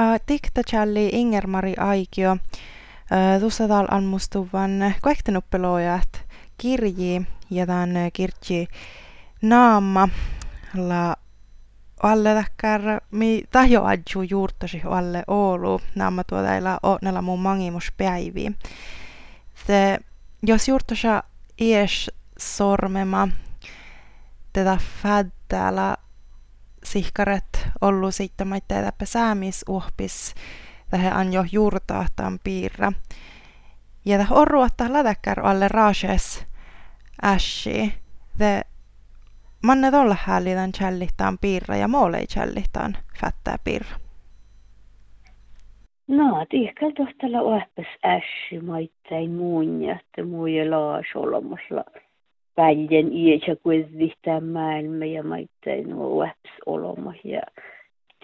Uh, Tikta challi Ingermari Aikio. Uh, tuossa täällä anmustuvan koektenuppeloojat kirji ja tämän kirji naamma la alle takkar mi tahjo adju juurtosi alle Oulu naamma tuotailla onnella mun mangimus päivi. Se, jos juurtosa ies sormema tätä fäddäällä sihkaret ollu sitten maitte täppä säämis uhpis tähän on jo juurtaahtaan piirra. Ja tähän on ruottaa lätäkkär alle raashes äshi. The manne tolla häälitän challihtaan piirra ja moolei challihtaan fättää piirra. No, tihkal tohtala oeppas äshi maittain muun ja että muja laas olemassa väljen iäsä kuitenkin maailma ja maittain olemassa ja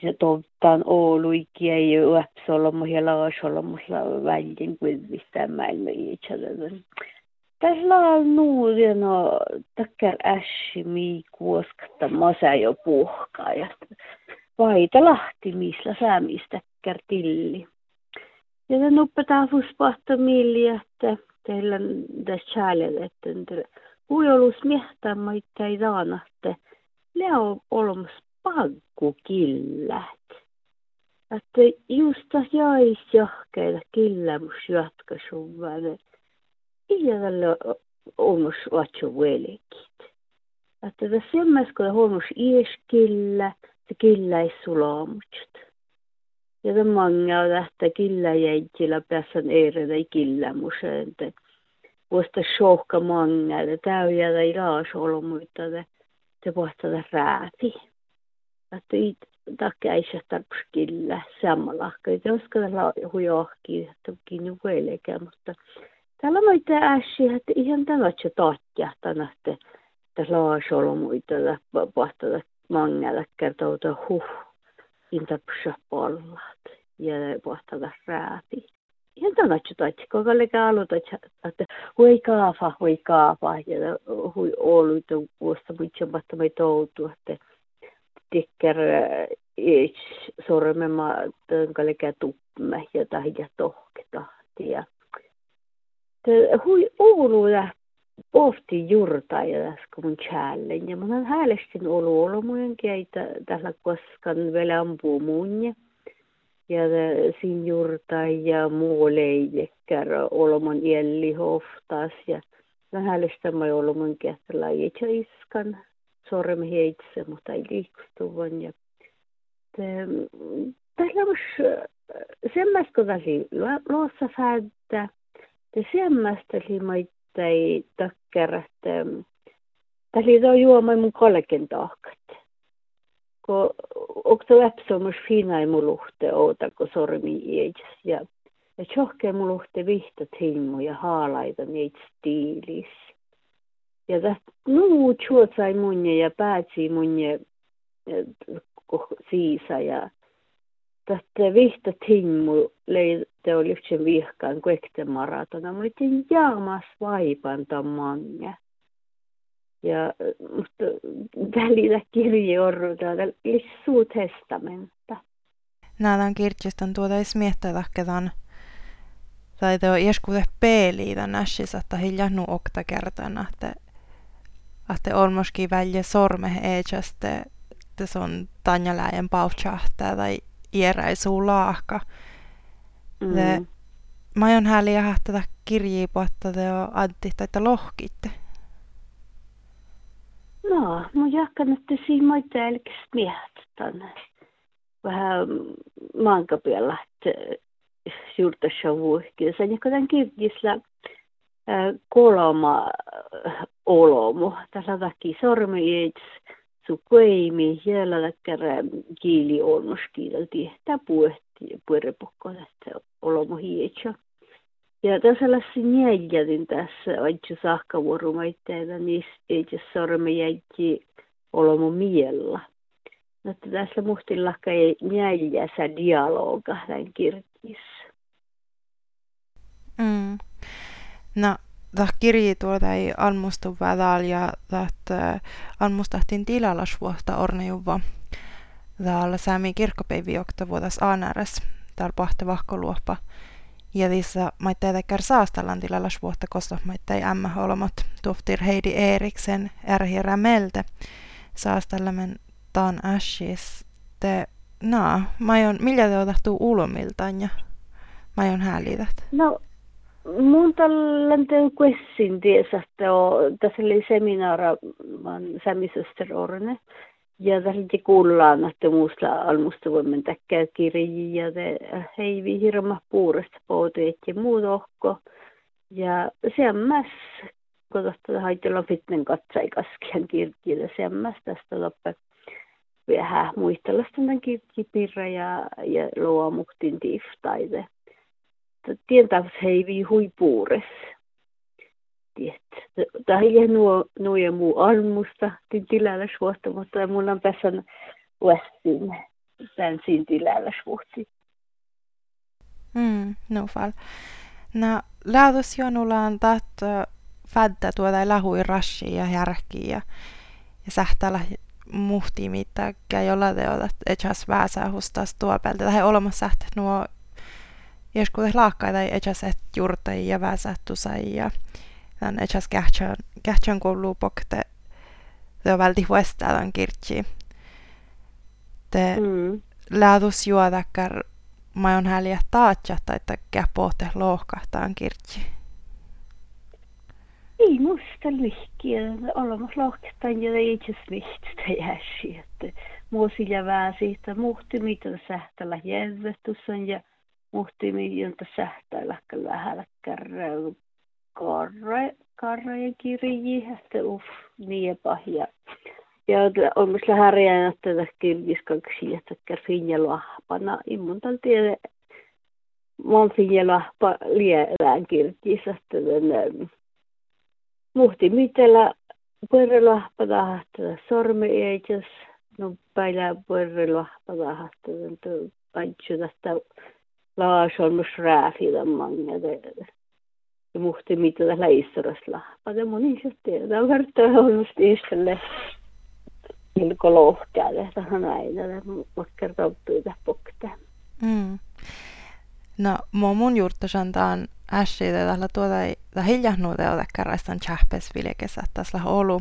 se tovtaan Ouluikia ja olemassa ja laas olemassa väljen kuitenkin maailma iäsä tässä on nuuri no takkar ässi mi kuoskata masa jo puhkaa ja vaita lahti missä säämistä tilli. Ja se nuppetaan fuspahta milli, että teillä on tässä että huijolus miehtää maita ei saana, että leo olemas paggu killät. Että just tässä jäis johkeilla killämus sun välillä iävällä omus vatsu velekit. Että semmäs, kun huomus ies killä, se killä ei sulaamut. Ja tämä manga lähtee killä jäitillä päässän eirin ei killä museen. Vuosta shokka manga, ja täyjä ei laas olmuita, ja te pohtaa rääti. Että ei takia ei se tarpeeksi killä samalla. Että jos katsotaan hujohki, että kiinni velekään, mutta Täällä on itse äsi, että ihan tällaisia tahtia tänä, että tässä laasolmuita, pahtada mangella kertoo, että huh, inta pysä pallat ja pahtada rääti. Tahtia, koko aloita, että hui kaafa, hui kaafa, ja hui oluita vuosta muitsen pahta me toutu, että tikkär sormema, että lega tuppe ja tahja tohke tahtia hui Ouluja pohti jurta ja kun chälle. Ja mä olen häälestin Oulu olomujen keitä tällä koskan vielä ampuu munja. Ja siinä jurta ja muu leijekkär olomon jelli hoftas ja mä häälestän mä olomon kehtellä itse iskan sormi heitse, mutta ei liikustuvan. Ja tällä on semmoista, kun luossa fädtä det senaste limaittai takkerat Täli tuo juoma mun kollekin tahkat. Ko okto läpsomus finai muluhte outa ko sormi iäjäs ja ja tjohke muluhte vihtat hinmu ja haalaita niitä stiilis. Ja tästä nuu chuotsai munje ja päätsi munje siisa ja tästä vihtat hinmu lei te oli yhtsen vihkaan kuekte maratona. Mä olin jaamas vaipan mange. Ja mutta välillä kirje orru täällä suu testamenta. Nähdään kirjaston tuota ei smiettää kedan tai te on ieskuute peeliä tämän ässissä, että hiljahnu okta kertana, että että on myöskin välja sorme eetsästä, että se on tanjaläjen pautsahtaa tai iäräisuu laahka. Mm. Mä oon häliä hähtätä kirjiä puhatta teo addi tai lohkitte. No, mä jahkan, että siinä mä elkäs miehtän. Vähän maankapialla, että juurtassa vuohkia. Sen joka tämän kirjisellä kolma olomu. Tällä takia sormi edes su hiellä läkkärä kiili olmoskiilti. Tämä puhti puerepukko tästä olomu hietsä. Ja tässä lassi neljätin tässä aitju sahkavuorumaitteita, niin itse sormi jäitti olomu miellä. Mutta tässä muhtin ei neljässä dialoga tämän kirkissä. Mm. No, tämä kirji tuota ei almustu vädal ja tästä almustahtiin tilalasvuosta ornejuva täällä Sami kirkkopäivi oktavuotas Anares, täällä pahte vahkoluoppa. Ja tässä maitte tekär saastalan tilalla vuotta kosta maitte ämmä olmat tuoftir Heidi Eriksen ärhirä melte saastallamen taan ashis te naa, mä oon, millä te otahtuu ulomiltaan ja mä oon häälität? No, mun tällän tein kuessin ties, että tässä oli seminaara, vaan Sämisöster Orne. Ja oli kuullaan, että muusta almusta voimme täkkää kirjiä ja te heivi hirma puuresta ja muut ohko. Ja semmäs, kun tuosta haitella fitnen katsai kaskian kirjiä, semmäs tästä loppe vähän muistella tämän kirjipirra ja, ja luomuktin tiiftaide. Tientäväs heivi huipuures. Tiet. Tämä ei nuo, nuo ja muu almusta, tin tilällä suosta, mutta mulla on tässä uessin tämän siinä tilällä suosti. Mm, no fall. No, läädus jonulaan taht fädda tuoda lahui rashi ja järki ja, ja sähtäällä muhti mittakään, jolla te otat etsäs vääsää hustas tuopelta. Tai olemassa että nuo joskus laakkaa tai etsäs et juurtai ja tämän etsäs kähtsän, kähtsän koulu pokte. Te on välti huestaa tämän kirtsi. Te mm. läädus juodakkar mä on häliä taatsa tai että käpohte lohkahtaan kirtsi. Ei musta lyhkiä. Olemas lohkistan ja ei itse mistä jäsi. Että muosilla vähän siitä muhti, mitä sähtällä jävetussan ja muhti, mitä sähtällä kärrää karra ja kirji, että uff, niepa ja ja on myös härjään, että kirjiskaksi, että lahpana. Immun tal tiedä, mon fin ja lahpa lielään kirjissä, että muhti mitellä puerrelahpa tahtaa sormi eikäs no puerrelahpa tahtaa to aitsu tästä laason mus rääfillä muhti mitellä läistoras lahpa ja moni se tiedä on vertaa on just istelle ilko lohkäälle tähän aina makkar tauttuita pokta mm. No, mun juurtasan taan ässi tällä tuota ei hiljahnuuta ota kärrästän chahpes vilkesä tässä olu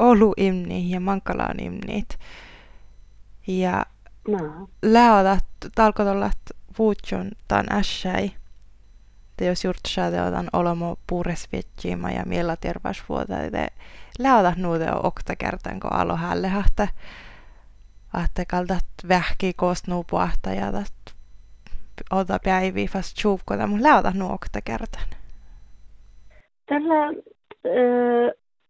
olu imni ja mankalaan imnit. Ja no. läodat talkotollat vuutjon tan ässäi. Te jos juurtasan otan olemo puuresvietjiima ja miellä terveysvuota. Te läodat nuude okta kertaan kun alo hälle että Ahte kaldat vähki koosnuu puhta ja ota päiviä fast tjuukkoda, mun läota nuokta kertan. Tällä äh,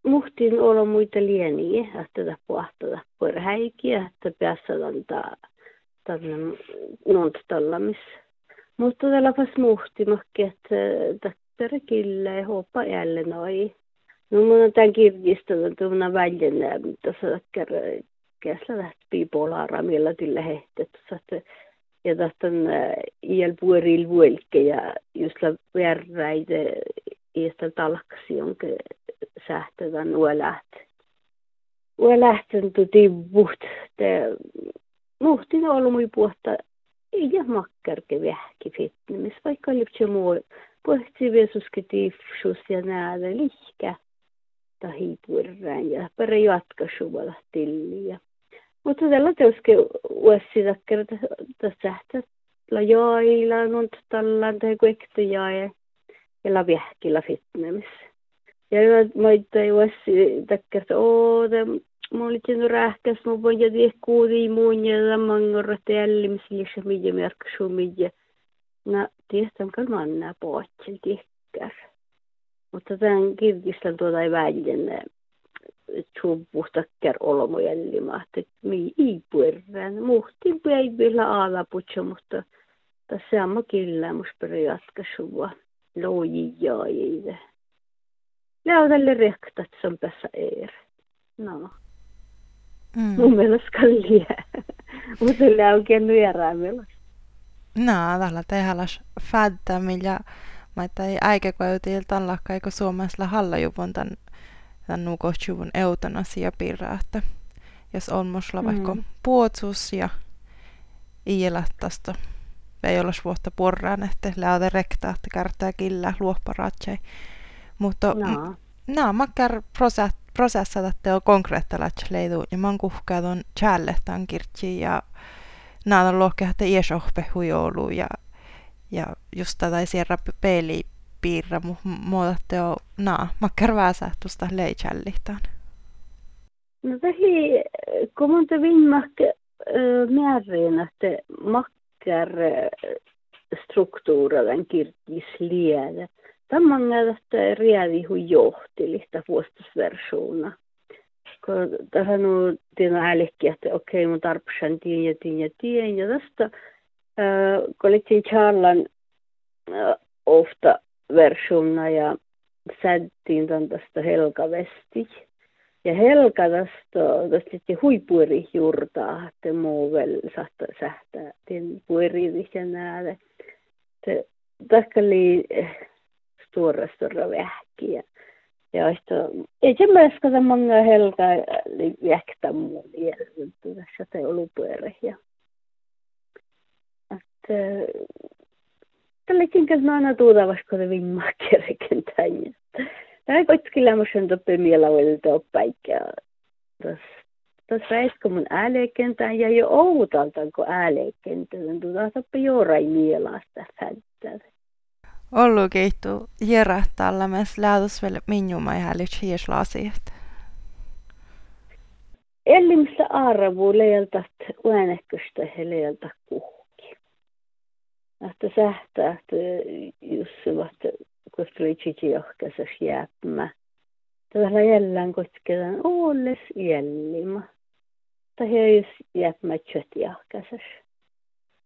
muhtin olla muita lieniä, että tätä puhtada perhäikiä, että päässä antaa tänne että tätä kille ja hoppa jälleen noi. No mun on tämän kirjistelun tuomna väljen, kerran käsillä lähti bipolaara, millä tille hehtet, ja tahtan iäl pueril vuelke ja just la verraide iästä talksi jonka sähtävän ueläht. Uelähtön tuti buht te ollut mui puhta ei ja makkarke vähki fitnemis, vaikka oli muu pohti viesuske tiifsus ja näädä lihkä tahi puerrään ja pere jatka suvalla tilliä. Mutta tällä teoske uusida kerta tässä la joilla nunt tallan te kuekte jae ja la viehki la fitnemis. Ja mä itse uussi takkerta tjenu rähkäs mä voin ja tieh kuudi muun ja mangorra te jällimis liissä midja merksu midja. Na tiestän kan manna pootsil tiekkär. Mutta tämän kirkistan tuota ei väljenne suupuhtakkär olmojällima, että mi ei puerrään. Muhti päivillä aalapuutsa, mutta tässä on kyllä musta jatkasua. Loji jaajille. Läudelle rektat som tässä er. No. Mm. Mun mielestä kallia. Mutta läuken vieraimmilla. No, tällä tehdään fädtä, millä mä ei äikä kojutiltaan lakka, Suomessa halla juvon tämän tämän nukohtsuvun eutanasia pirra, että jos on musla vaikka mm. puotsus ja ielattasta. Ei olla vuotta porraan, että lähde rektaa, että kärtää killä luopparatsei. Mutta no. no, makkar prosess, prosessata että on konkreettilla leidu, ja man kuhkaa tuon challehtaan kirtsi ja naadan lohkea, että iesohpe hujoulu ja, ja just tätä sierra peili piirra, mutta teo naa, makkar tuosta leitsällihtään. No tähi, kun mun te viimakka määrin, että makkar struktuuralen kirkis liedä. Tämä on riävi hu johtilista vuostusversiona. Kun tähän on tiedä älkki, että okei, mun tarpeen tien ja tien ja tien. Ja tästä, kun olittiin Charlan ofta versiona ja sättiin tästä Helga Vesti. Ja Helga tästä, tästä huipueri juurtaa, että muu vel saattaa sähtää, tien pueri ja nääde. Tässä oli stora, stora vähkiä. Ja että ei se myöskään många helga väkta muun tässä tai olupuere. Ja, että tällä kanssa aina tuuta vaikka det vimmakkerekin tänne. Tämä kotkilla musen toppe mielavelta oppaikka. Tässä väiskö mun äälekentään ja jo outalta kun äälekentään. Tuota toppe juorai mielasta fänttää. Ollu keittu järähtäällä myös lähdösvel minjuma ja hälyt hiislasiat. Ellimssä arvu leeltä uänekköstä he leeltä kuhki. Että sähtää, että jussivat, kun tuli chichiohkäisessä jääpmä. Tällä jällään kotketaan olles jällimä. Tai he jos jääpmä tjötjahkäisessä.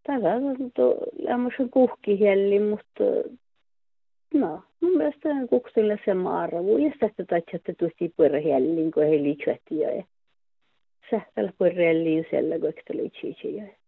Tällä on tuo lämmöisen kuhki jälli, mutta No, mun mielestä kuksille se maaravu. Ja sitten taitsatte tuosti pörhjällin, kun he liittyvät jo. Sähtällä pörhjällin siellä, kun he liittyvät